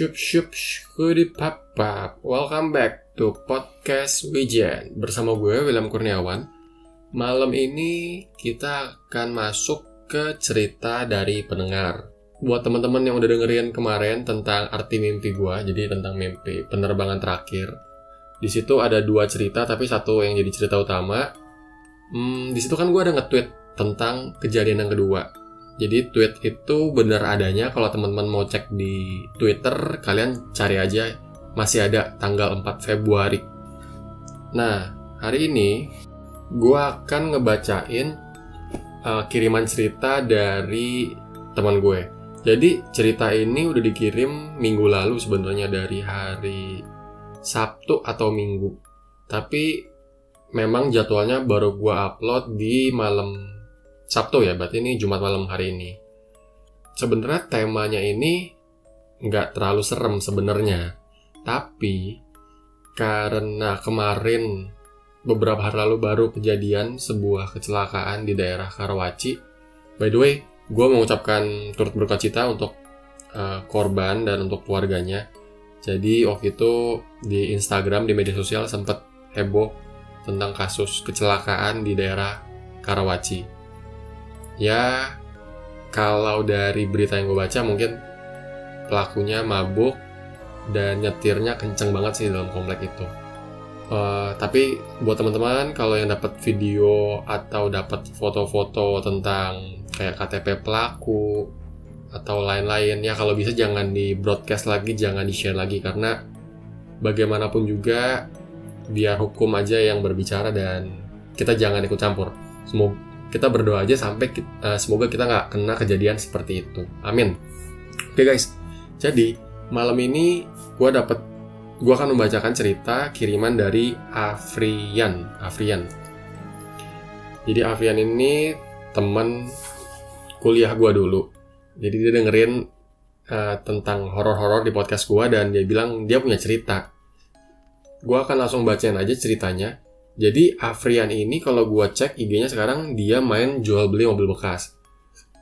Shup shup shkudi papap Welcome back to Podcast Wijen. Bersama gue William Kurniawan. Malam ini kita akan masuk ke cerita dari pendengar. Buat teman-teman yang udah dengerin kemarin tentang arti mimpi gue Jadi tentang mimpi penerbangan terakhir. Di situ ada dua cerita tapi satu yang jadi cerita utama. Hmm, di situ kan gue ada nge-tweet tentang kejadian yang kedua jadi tweet itu benar adanya kalau teman-teman mau cek di Twitter kalian cari aja masih ada tanggal 4 Februari. Nah, hari ini gue akan ngebacain uh, kiriman cerita dari teman gue. Jadi cerita ini udah dikirim minggu lalu sebenarnya dari hari Sabtu atau Minggu. Tapi memang jadwalnya baru gue upload di malam Sabtu ya, berarti ini Jumat malam hari ini. Sebenarnya temanya ini nggak terlalu serem sebenarnya, tapi karena kemarin beberapa hari lalu baru kejadian sebuah kecelakaan di daerah Karawaci. By the way, gue mengucapkan turut berduka cita untuk uh, korban dan untuk keluarganya. Jadi waktu itu di Instagram di media sosial sempat heboh tentang kasus kecelakaan di daerah Karawaci ya kalau dari berita yang gue baca mungkin pelakunya mabuk dan nyetirnya kenceng banget sih dalam komplek itu. Uh, tapi buat teman-teman kalau yang dapat video atau dapat foto-foto tentang kayak KTP pelaku atau lain-lain ya kalau bisa jangan di broadcast lagi, jangan di share lagi karena bagaimanapun juga biar hukum aja yang berbicara dan kita jangan ikut campur. Semoga kita berdoa aja sampai uh, semoga kita nggak kena kejadian seperti itu. Amin. Oke okay, guys, jadi malam ini gue dapat gue akan membacakan cerita kiriman dari Afrian. Afrian. Jadi Afrian ini teman kuliah gue dulu. Jadi dia dengerin uh, tentang horor-horor di podcast gue dan dia bilang dia punya cerita. Gue akan langsung bacain aja ceritanya jadi Afrian ini kalau gue cek IG-nya sekarang dia main jual beli mobil bekas.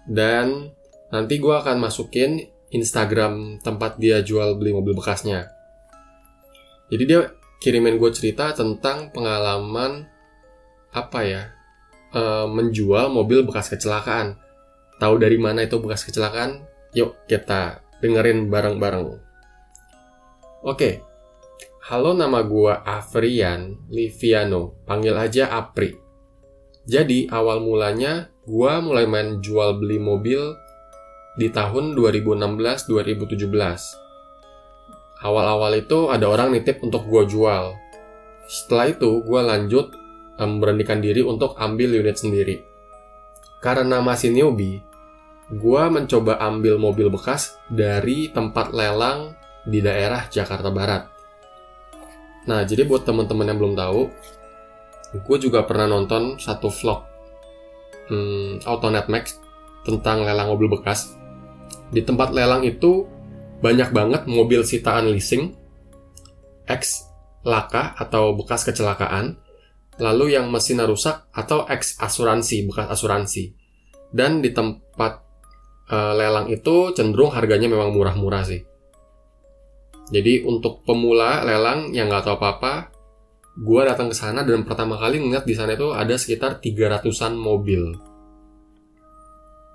Dan nanti gue akan masukin Instagram tempat dia jual beli mobil bekasnya. Jadi dia kirimin gue cerita tentang pengalaman apa ya e, menjual mobil bekas kecelakaan. Tahu dari mana itu bekas kecelakaan? Yuk kita dengerin bareng-bareng. Oke, Halo nama gua Afrian Liviano, panggil aja Apri. Jadi awal mulanya gua mulai main jual beli mobil di tahun 2016-2017. Awal-awal itu ada orang nitip untuk gua jual. Setelah itu gua lanjut memberanikan diri untuk ambil unit sendiri. Karena masih newbie, gua mencoba ambil mobil bekas dari tempat lelang di daerah Jakarta Barat Nah, jadi buat teman-teman yang belum tahu, gue juga pernah nonton satu vlog hmm, Autonet Max tentang lelang mobil bekas. Di tempat lelang itu banyak banget mobil sitaan leasing, X laka atau bekas kecelakaan, lalu yang mesinnya rusak atau X asuransi, bekas asuransi. Dan di tempat uh, lelang itu cenderung harganya memang murah-murah sih. Jadi untuk pemula lelang yang nggak tahu apa-apa, gue datang ke sana dan pertama kali ngeliat di sana itu ada sekitar 300-an mobil.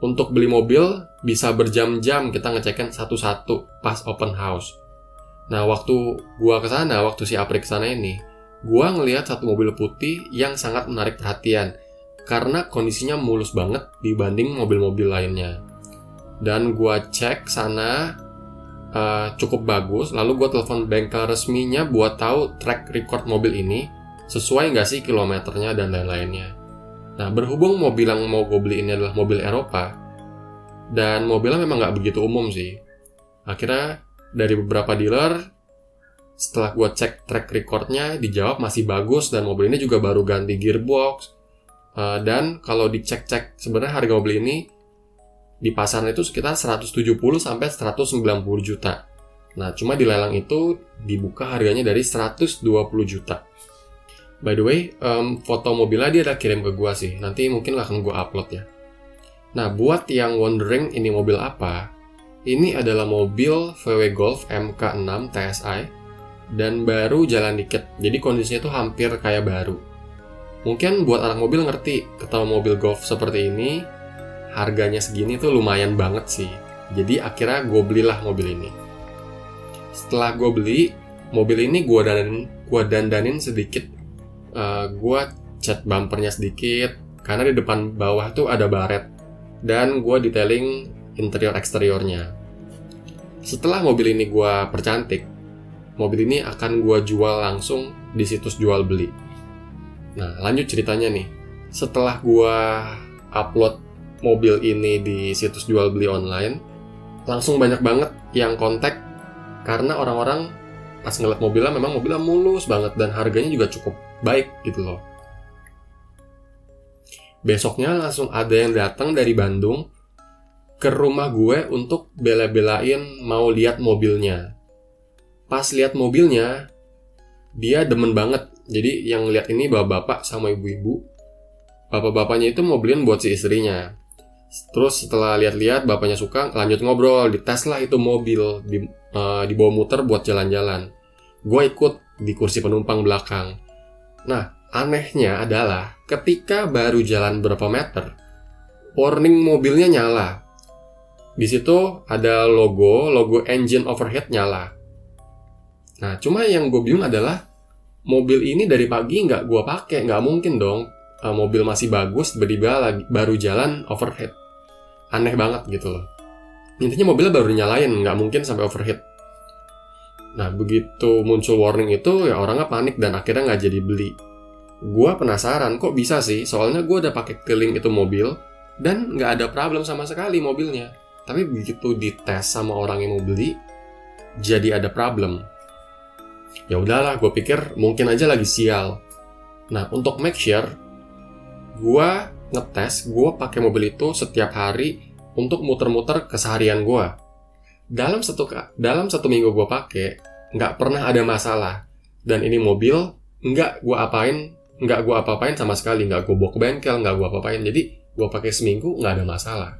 Untuk beli mobil bisa berjam-jam kita ngecekin satu-satu pas open house. Nah waktu gue ke sana, waktu si Apri ke sana ini, gue ngeliat satu mobil putih yang sangat menarik perhatian karena kondisinya mulus banget dibanding mobil-mobil lainnya. Dan gue cek sana uh, cukup bagus. Lalu gue telepon bengkel resminya buat tahu track record mobil ini sesuai nggak sih kilometernya dan lain-lainnya. Nah berhubung mobil yang mau gue beli ini adalah mobil Eropa dan mobilnya memang nggak begitu umum sih. Akhirnya dari beberapa dealer setelah gue cek track recordnya dijawab masih bagus dan mobil ini juga baru ganti gearbox. Uh, dan kalau dicek-cek sebenarnya harga mobil ini di pasaran itu sekitar 170 sampai 190 juta. Nah, cuma di lelang itu dibuka harganya dari 120 juta. By the way, um, foto mobilnya dia udah kirim ke gua sih. Nanti mungkin akan gua upload ya. Nah, buat yang wondering ini mobil apa, Ini adalah mobil VW Golf MK6 TSI dan baru jalan dikit. Jadi kondisinya itu hampir kayak baru. Mungkin buat anak mobil ngerti, ketemu mobil Golf seperti ini, harganya segini tuh lumayan banget sih. Jadi akhirnya gue belilah mobil ini. Setelah gue beli, mobil ini gue dandanin, gua dandanin sedikit. Uh, gue cat bumpernya sedikit, karena di depan bawah tuh ada baret. Dan gue detailing interior eksteriornya. Setelah mobil ini gue percantik, mobil ini akan gue jual langsung di situs jual beli. Nah, lanjut ceritanya nih. Setelah gue upload mobil ini di situs jual beli online, langsung banyak banget yang kontak karena orang-orang pas ngeliat mobilnya memang mobilnya mulus banget dan harganya juga cukup baik gitu loh. Besoknya langsung ada yang datang dari Bandung ke rumah gue untuk bela-belain mau lihat mobilnya. Pas lihat mobilnya, dia demen banget. Jadi yang lihat ini bapak-bapak sama ibu-ibu. Bapak-bapaknya itu mau beliin buat si istrinya. Terus setelah lihat-lihat bapaknya suka, lanjut ngobrol, dites lah itu mobil, di, uh, dibawa muter buat jalan-jalan. Gue ikut di kursi penumpang belakang. Nah, anehnya adalah ketika baru jalan berapa meter, warning mobilnya nyala. Di situ ada logo, logo engine overhead nyala. Nah, cuma yang gue bingung adalah mobil ini dari pagi nggak gue pakai, nggak mungkin dong. Uh, mobil masih bagus, tiba-tiba baru jalan overhead. Aneh banget gitu loh. Intinya mobilnya baru nyalain, nggak mungkin sampai overhead. Nah, begitu muncul warning itu, ya orangnya panik dan akhirnya nggak jadi beli. Gua penasaran, kok bisa sih? Soalnya gue udah pakai keliling itu mobil, dan nggak ada problem sama sekali mobilnya. Tapi begitu dites sama orang yang mau beli, jadi ada problem. Ya udahlah, gue pikir mungkin aja lagi sial. Nah, untuk make sure, gue ngetes, gue pakai mobil itu setiap hari untuk muter-muter keseharian gue. Dalam satu dalam satu minggu gue pakai, nggak pernah ada masalah. Dan ini mobil nggak gue apain, nggak gue apa-apain sama sekali, nggak gue bawa ke bengkel, nggak gue apa-apain. Jadi gue pakai seminggu nggak ada masalah.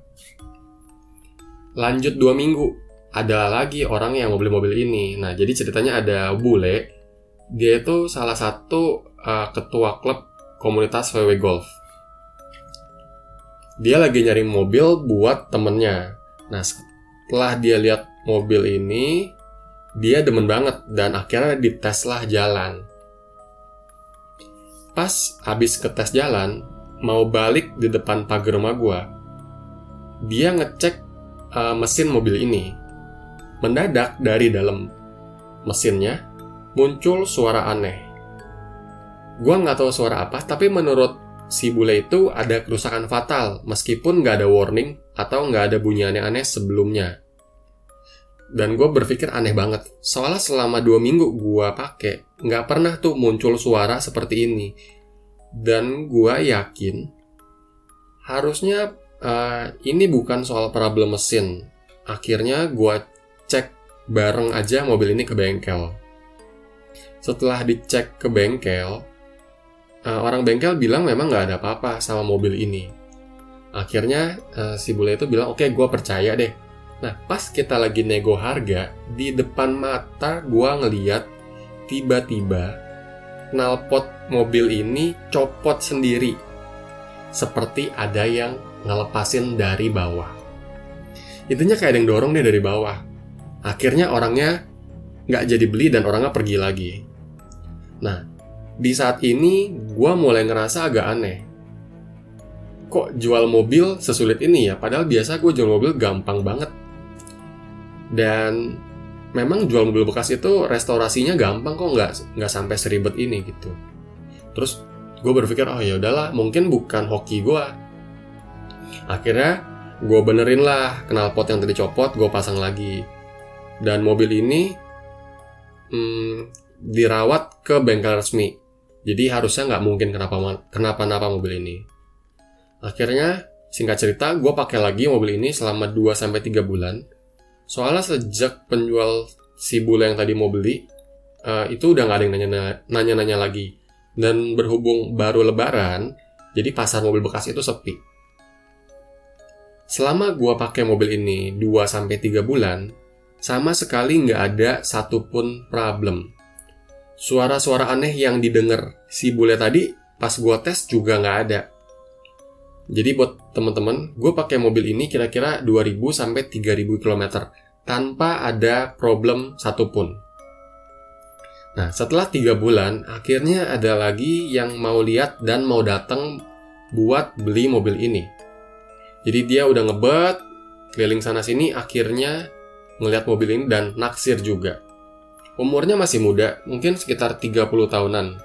Lanjut dua minggu, ada lagi orang yang mau beli mobil ini. Nah, jadi ceritanya ada bule. Dia itu salah satu uh, ketua klub komunitas VW Golf. Dia lagi nyari mobil buat temennya. Nah, setelah dia lihat mobil ini, dia demen banget dan akhirnya dites lah jalan. Pas habis ke tes jalan, mau balik di depan pagar rumah gua, dia ngecek uh, mesin mobil ini. Mendadak dari dalam mesinnya muncul suara aneh. Gua nggak tahu suara apa, tapi menurut si bule itu ada kerusakan fatal meskipun nggak ada warning atau nggak ada bunyi aneh-aneh sebelumnya. Dan gue berpikir aneh banget, soalnya selama dua minggu gue pakai nggak pernah tuh muncul suara seperti ini. Dan gue yakin harusnya uh, ini bukan soal problem mesin. Akhirnya gue cek bareng aja mobil ini ke bengkel. Setelah dicek ke bengkel, uh, orang bengkel bilang memang nggak ada apa-apa sama mobil ini. Akhirnya uh, si bule itu bilang, oke okay, gue percaya deh. Nah pas kita lagi nego harga, di depan mata gue ngeliat tiba-tiba knalpot mobil ini copot sendiri. Seperti ada yang ngelepasin dari bawah. Intinya kayak ada yang dorong dia dari bawah. Akhirnya orangnya nggak jadi beli dan orangnya pergi lagi. Nah, di saat ini gue mulai ngerasa agak aneh. Kok jual mobil sesulit ini ya? Padahal biasa gue jual mobil gampang banget. Dan memang jual mobil bekas itu restorasinya gampang kok nggak nggak sampai seribet ini gitu. Terus gue berpikir oh ya udahlah mungkin bukan hoki gue Akhirnya gue benerin lah knalpot yang tadi copot, gue pasang lagi. Dan mobil ini hmm, dirawat ke bengkel resmi. Jadi harusnya nggak mungkin kenapa kenapa-napa mobil ini. Akhirnya singkat cerita gue pakai lagi mobil ini selama 2 sampai 3 bulan. Soalnya sejak penjual si bule yang tadi mau beli uh, itu udah nggak ada yang nanya-nanya lagi. Dan berhubung baru lebaran, jadi pasar mobil bekas itu sepi selama gue pakai mobil ini 2-3 bulan, sama sekali nggak ada satupun problem. Suara-suara aneh yang didengar si bule tadi pas gue tes juga nggak ada. Jadi buat teman-teman, gue pakai mobil ini kira-kira 2000 sampai 3000 km tanpa ada problem satupun. Nah, setelah tiga bulan, akhirnya ada lagi yang mau lihat dan mau datang buat beli mobil ini. Jadi dia udah ngebet, keliling sana sini, akhirnya ngeliat mobil ini dan naksir juga. Umurnya masih muda, mungkin sekitar 30 tahunan.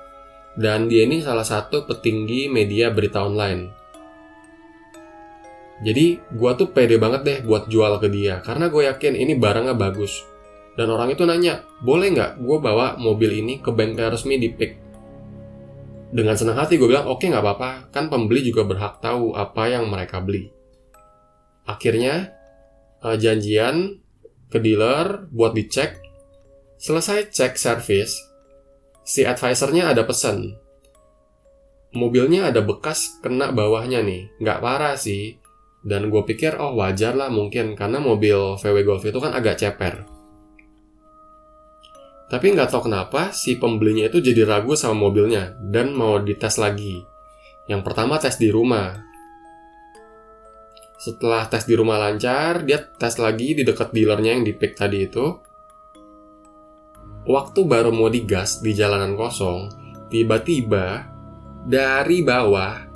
Dan dia ini salah satu petinggi media berita online. Jadi gue tuh pede banget deh buat jual ke dia, karena gue yakin ini barangnya bagus. Dan orang itu nanya, boleh nggak gue bawa mobil ini ke bengkel resmi di PIK? Dengan senang hati gue bilang, oke okay, nggak apa-apa, kan pembeli juga berhak tahu apa yang mereka beli. Akhirnya, uh, janjian ke dealer buat dicek. Selesai cek service, si advisernya ada pesan. Mobilnya ada bekas kena bawahnya nih, nggak parah sih, dan gue pikir, oh wajar lah mungkin, karena mobil VW Golf itu kan agak ceper. Tapi nggak tahu kenapa si pembelinya itu jadi ragu sama mobilnya dan mau dites lagi. Yang pertama tes di rumah. Setelah tes di rumah lancar, dia tes lagi di dekat dealernya yang di pick tadi itu. Waktu baru mau digas di jalanan kosong, tiba-tiba dari bawah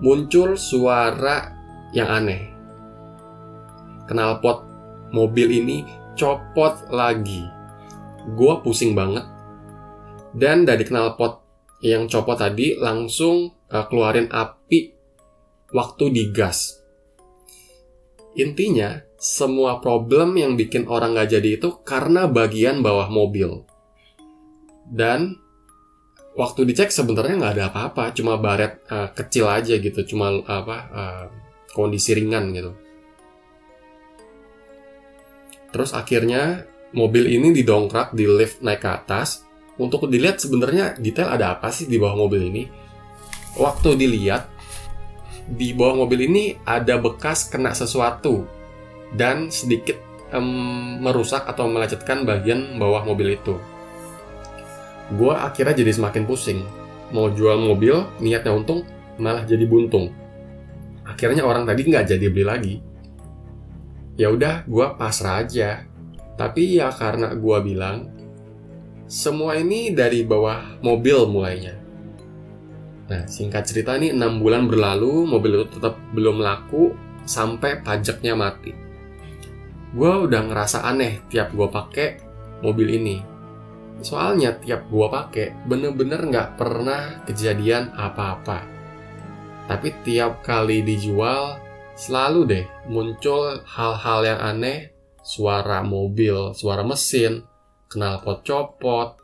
muncul suara yang aneh. Knalpot mobil ini copot lagi. Gue pusing banget. Dan dari knalpot yang copot tadi langsung uh, keluarin api waktu digas. Intinya, semua problem yang bikin orang gak jadi itu karena bagian bawah mobil. Dan waktu dicek sebenarnya nggak ada apa-apa, cuma baret uh, kecil aja gitu, cuma apa uh, kondisi ringan gitu. Terus akhirnya mobil ini didongkrak di lift naik ke atas untuk dilihat sebenarnya detail ada apa sih di bawah mobil ini. Waktu dilihat di bawah mobil ini ada bekas kena sesuatu dan sedikit um, merusak atau melecetkan bagian bawah mobil itu. Gue akhirnya jadi semakin pusing. Mau jual mobil, niatnya untung, malah jadi buntung. Akhirnya orang tadi nggak jadi beli lagi. Ya udah gue pasrah aja. Tapi ya karena gue bilang semua ini dari bawah mobil mulainya. Nah singkat cerita nih 6 bulan berlalu mobil itu tetap belum laku sampai pajaknya mati gue udah ngerasa aneh tiap gue pakai mobil ini soalnya tiap gue pakai bener-bener nggak pernah kejadian apa-apa tapi tiap kali dijual, selalu deh muncul hal-hal yang aneh, suara mobil, suara mesin, knalpot copot,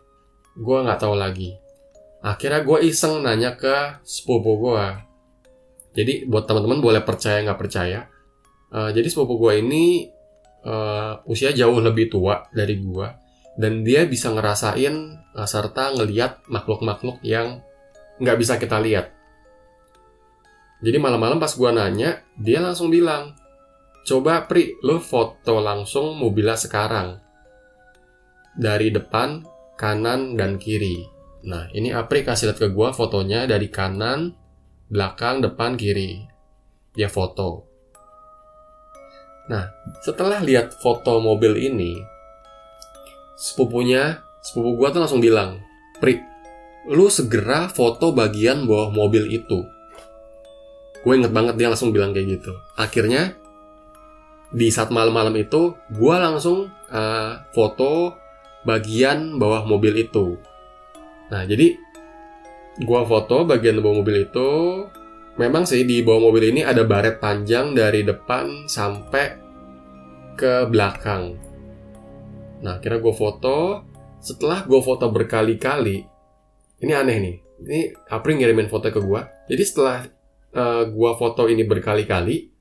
gue nggak tahu lagi. Akhirnya gue iseng nanya ke sepupu gue. Jadi buat teman-teman boleh percaya nggak percaya. Uh, jadi sepupu gue ini uh, usia jauh lebih tua dari gue dan dia bisa ngerasain uh, serta ngeliat makhluk-makhluk yang nggak bisa kita lihat. Jadi malam-malam pas gue nanya, dia langsung bilang, Coba Pri, lo foto langsung mobilnya sekarang. Dari depan, kanan, dan kiri. Nah, ini Apri kasih lihat ke gue fotonya dari kanan, belakang, depan, kiri. Dia foto. Nah, setelah lihat foto mobil ini, sepupunya, sepupu gue tuh langsung bilang, Pri, lu segera foto bagian bawah mobil itu. Gue inget banget dia langsung bilang kayak gitu. Akhirnya di saat malam-malam itu gue langsung uh, foto bagian bawah mobil itu. Nah jadi gue foto bagian bawah mobil itu memang sih di bawah mobil ini ada baret panjang dari depan sampai ke belakang. Nah kira gue foto. Setelah gue foto berkali-kali ini aneh nih. Ini April ngirimin foto ke gue jadi setelah uh, gua foto ini berkali-kali,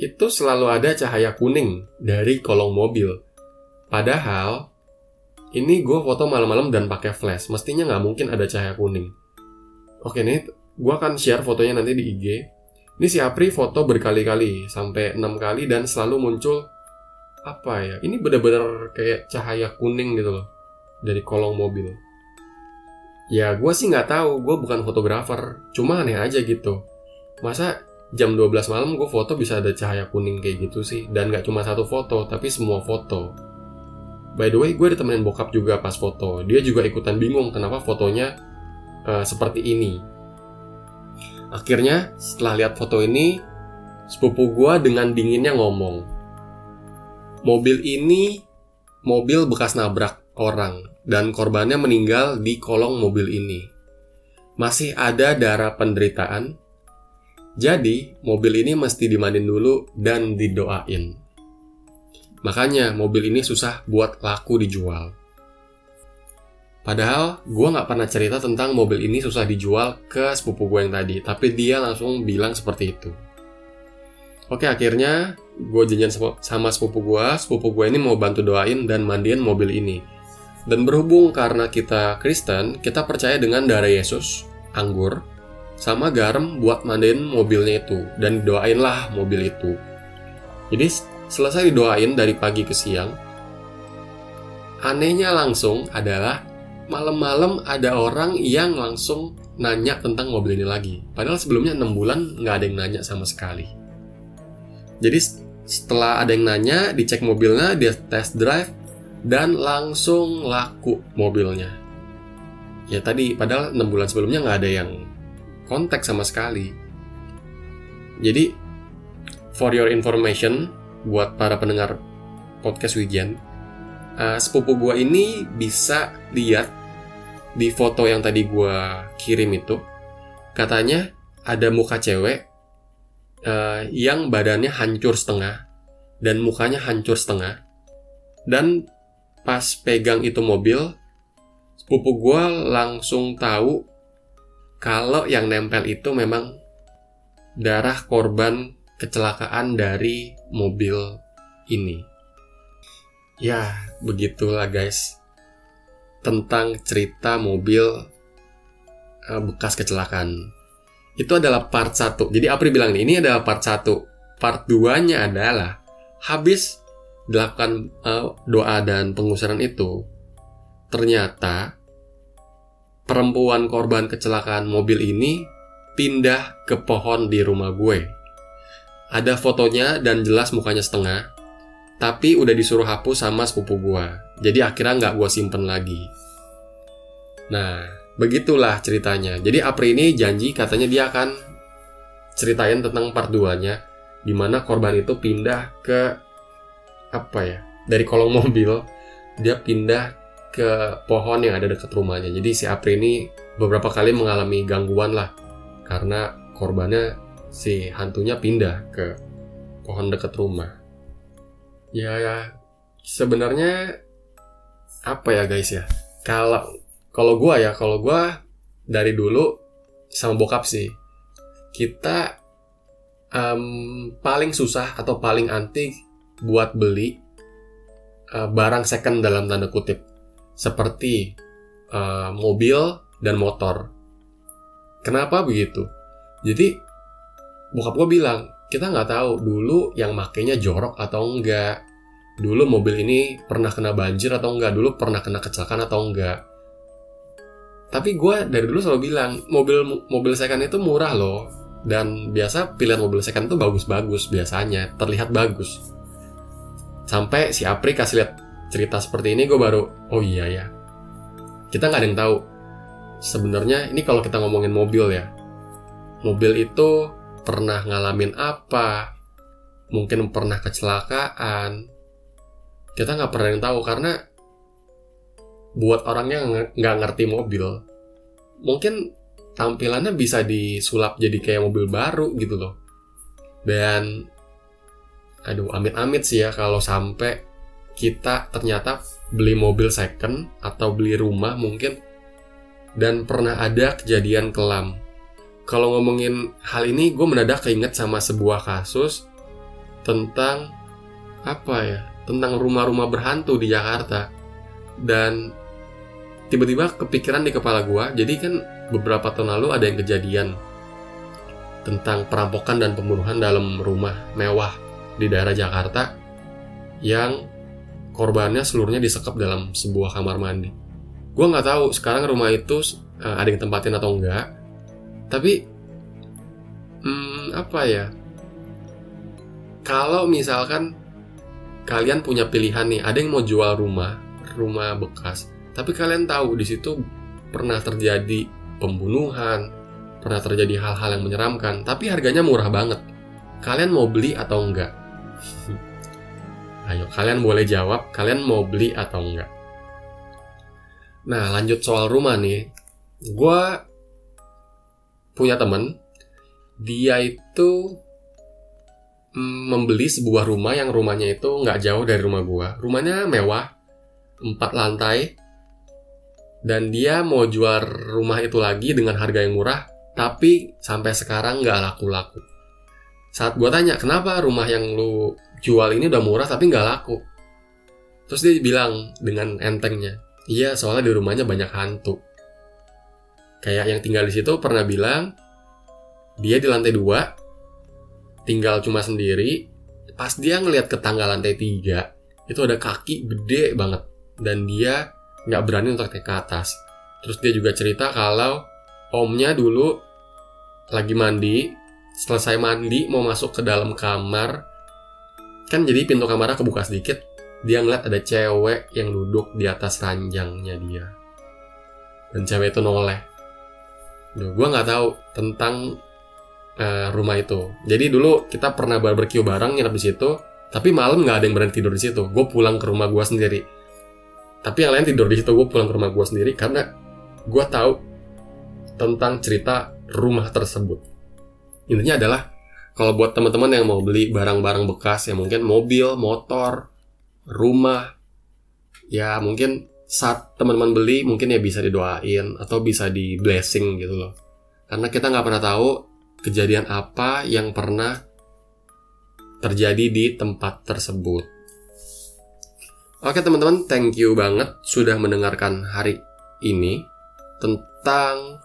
itu selalu ada cahaya kuning dari kolong mobil. Padahal ini gue foto malam-malam dan pakai flash, mestinya nggak mungkin ada cahaya kuning. Oke nih, gue akan share fotonya nanti di IG. Ini si Apri foto berkali-kali, sampai enam kali dan selalu muncul apa ya? Ini benar-benar kayak cahaya kuning gitu loh dari kolong mobil. Ya gue sih nggak tahu, gue bukan fotografer, cuma aneh aja gitu. Masa jam 12 malam gue foto bisa ada cahaya kuning kayak gitu sih, dan nggak cuma satu foto, tapi semua foto. By the way, gue ditemenin bokap juga pas foto. Dia juga ikutan bingung kenapa fotonya uh, seperti ini Akhirnya setelah lihat foto ini, sepupu gua dengan dinginnya ngomong, mobil ini mobil bekas nabrak orang dan korbannya meninggal di kolong mobil ini. Masih ada darah penderitaan. Jadi, mobil ini mesti dimandin dulu dan didoain. Makanya mobil ini susah buat laku dijual. Padahal gue nggak pernah cerita tentang mobil ini susah dijual ke sepupu gue yang tadi, tapi dia langsung bilang seperti itu. Oke akhirnya gue janjian sama sepupu gue, sepupu gue ini mau bantu doain dan mandiin mobil ini. Dan berhubung karena kita Kristen, kita percaya dengan darah Yesus, anggur, sama garam buat mandiin mobilnya itu. Dan doainlah mobil itu. Jadi selesai didoain dari pagi ke siang, anehnya langsung adalah malam-malam ada orang yang langsung nanya tentang mobil ini lagi. Padahal sebelumnya 6 bulan nggak ada yang nanya sama sekali. Jadi setelah ada yang nanya, dicek mobilnya, dia test drive, dan langsung laku mobilnya. Ya tadi, padahal 6 bulan sebelumnya nggak ada yang kontak sama sekali. Jadi, for your information, buat para pendengar podcast Wijen, uh, sepupu gua ini bisa lihat di foto yang tadi gue kirim itu katanya ada muka cewek uh, yang badannya hancur setengah dan mukanya hancur setengah. Dan pas pegang itu mobil sepupu gue langsung tahu kalau yang nempel itu memang darah korban kecelakaan dari mobil ini. Ya begitulah guys tentang cerita mobil uh, bekas kecelakaan. Itu adalah part 1. Jadi Apri bilang ini adalah part 1. Part 2-nya adalah habis dilakukan uh, doa dan pengusiran itu, ternyata perempuan korban kecelakaan mobil ini pindah ke pohon di rumah gue. Ada fotonya dan jelas mukanya setengah, tapi udah disuruh hapus sama sepupu gue. Jadi akhirnya nggak gue simpen lagi. Nah, begitulah ceritanya. Jadi Apri ini janji katanya dia akan ceritain tentang part 2-nya. Di mana korban itu pindah ke apa ya dari kolong mobil dia pindah ke pohon yang ada dekat rumahnya jadi si Apri ini beberapa kali mengalami gangguan lah karena korbannya si hantunya pindah ke pohon dekat rumah ya, ya. Sebenarnya apa ya guys ya? Kalau kalau gue ya kalau gue dari dulu sama bokap sih kita um, paling susah atau paling anti buat beli uh, barang second dalam tanda kutip. Seperti uh, mobil dan motor. Kenapa begitu? Jadi bokap gue bilang kita nggak tahu dulu yang makainya jorok atau enggak dulu mobil ini pernah kena banjir atau enggak, dulu pernah kena kecelakaan atau enggak. Tapi gue dari dulu selalu bilang, mobil mobil second itu murah loh. Dan biasa pilihan mobil second itu bagus-bagus biasanya, terlihat bagus. Sampai si Apri kasih lihat cerita seperti ini, gue baru, oh iya ya. Kita nggak ada yang tahu. Sebenarnya ini kalau kita ngomongin mobil ya, mobil itu pernah ngalamin apa, mungkin pernah kecelakaan, kita nggak pernah yang tahu karena buat orangnya nggak ngerti mobil mungkin tampilannya bisa disulap jadi kayak mobil baru gitu loh. Dan aduh amit-amit sih ya kalau sampai kita ternyata beli mobil second atau beli rumah mungkin dan pernah ada kejadian kelam kalau ngomongin hal ini gue mendadak keinget sama sebuah kasus tentang apa ya? Tentang rumah-rumah berhantu di Jakarta. Dan tiba-tiba kepikiran di kepala gue jadi kan beberapa tahun lalu ada yang kejadian tentang perampokan dan pembunuhan dalam rumah mewah di daerah Jakarta yang korbannya seluruhnya disekap dalam sebuah kamar mandi. Gue nggak tahu sekarang rumah itu uh, ada yang tempatin atau enggak, tapi hmm, apa ya? Kalau misalkan kalian punya pilihan nih, ada yang mau jual rumah, rumah bekas, tapi kalian tahu di situ pernah terjadi pembunuhan, pernah terjadi hal-hal yang menyeramkan, tapi harganya murah banget. Kalian mau beli atau enggak? Ayo, kalian boleh jawab, kalian mau beli atau enggak? Nah, lanjut soal rumah nih. Gue punya temen, dia itu mm, membeli sebuah rumah yang rumahnya itu nggak jauh dari rumah gue. Rumahnya mewah, empat lantai, dan dia mau jual rumah itu lagi dengan harga yang murah tapi sampai sekarang nggak laku-laku. Saat gue tanya, kenapa rumah yang lu jual ini udah murah tapi nggak laku? Terus dia bilang dengan entengnya, iya soalnya di rumahnya banyak hantu. Kayak yang tinggal di situ pernah bilang, dia di lantai dua, tinggal cuma sendiri, pas dia ngelihat ke tangga lantai tiga, itu ada kaki gede banget. Dan dia nggak berani untuk naik ke atas. Terus dia juga cerita kalau omnya dulu lagi mandi, selesai mandi mau masuk ke dalam kamar, kan jadi pintu kamarnya kebuka sedikit, dia ngeliat ada cewek yang duduk di atas ranjangnya dia. Dan cewek itu noleh. Duh, gue nggak tahu tentang uh, rumah itu. Jadi dulu kita pernah barbecue bareng nginep di situ, tapi malam nggak ada yang berani tidur di situ. Gue pulang ke rumah gue sendiri. Tapi yang lain tidur di situ, gue pulang ke rumah gue sendiri karena gue tahu tentang cerita rumah tersebut. Intinya adalah kalau buat teman-teman yang mau beli barang-barang bekas ya mungkin mobil, motor, rumah, ya mungkin saat teman-teman beli mungkin ya bisa didoain atau bisa di blessing gitu loh. Karena kita nggak pernah tahu kejadian apa yang pernah terjadi di tempat tersebut. Oke teman-teman, thank you banget sudah mendengarkan hari ini tentang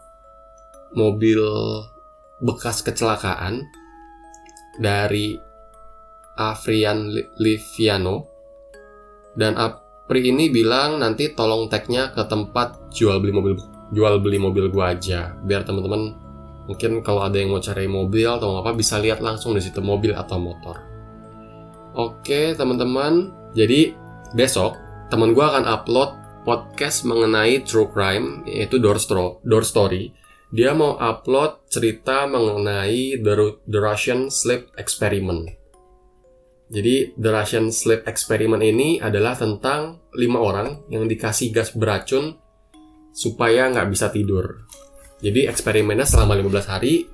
mobil bekas kecelakaan dari Afrian Liviano dan Apri ini bilang nanti tolong tagnya ke tempat jual beli mobil jual beli mobil gua aja biar teman-teman mungkin kalau ada yang mau cari mobil atau apa bisa lihat langsung di situ mobil atau motor. Oke teman-teman, jadi besok teman gua akan upload podcast mengenai true crime yaitu door, door story dia mau upload cerita mengenai The, The Russian Sleep Experiment. Jadi The Russian Sleep Experiment ini adalah tentang lima orang yang dikasih gas beracun supaya nggak bisa tidur. Jadi eksperimennya selama 15 hari,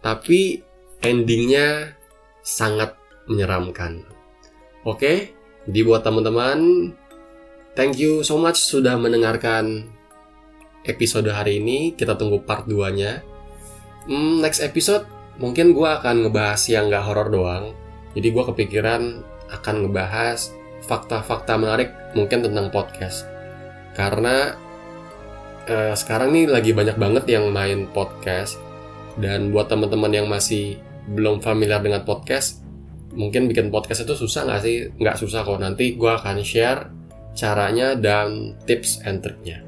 tapi endingnya sangat menyeramkan. Oke, jadi buat teman-teman, thank you so much sudah mendengarkan episode hari ini. Kita tunggu part 2-nya. Hmm, next episode mungkin gue akan ngebahas yang gak horor doang. Jadi gue kepikiran akan ngebahas fakta-fakta menarik mungkin tentang podcast. Karena eh, sekarang nih lagi banyak banget yang main podcast. Dan buat teman-teman yang masih belum familiar dengan podcast, mungkin bikin podcast itu susah nggak sih? Nggak susah kok. Nanti gue akan share caranya dan tips and triknya.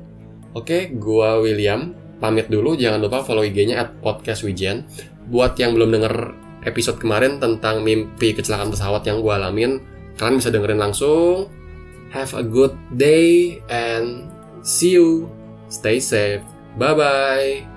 Oke, gua William. Pamit dulu, jangan lupa follow IG-nya at podcast Wijen. Buat yang belum denger episode kemarin tentang mimpi kecelakaan pesawat yang gua alamin, kalian bisa dengerin langsung. Have a good day and see you. Stay safe. Bye-bye.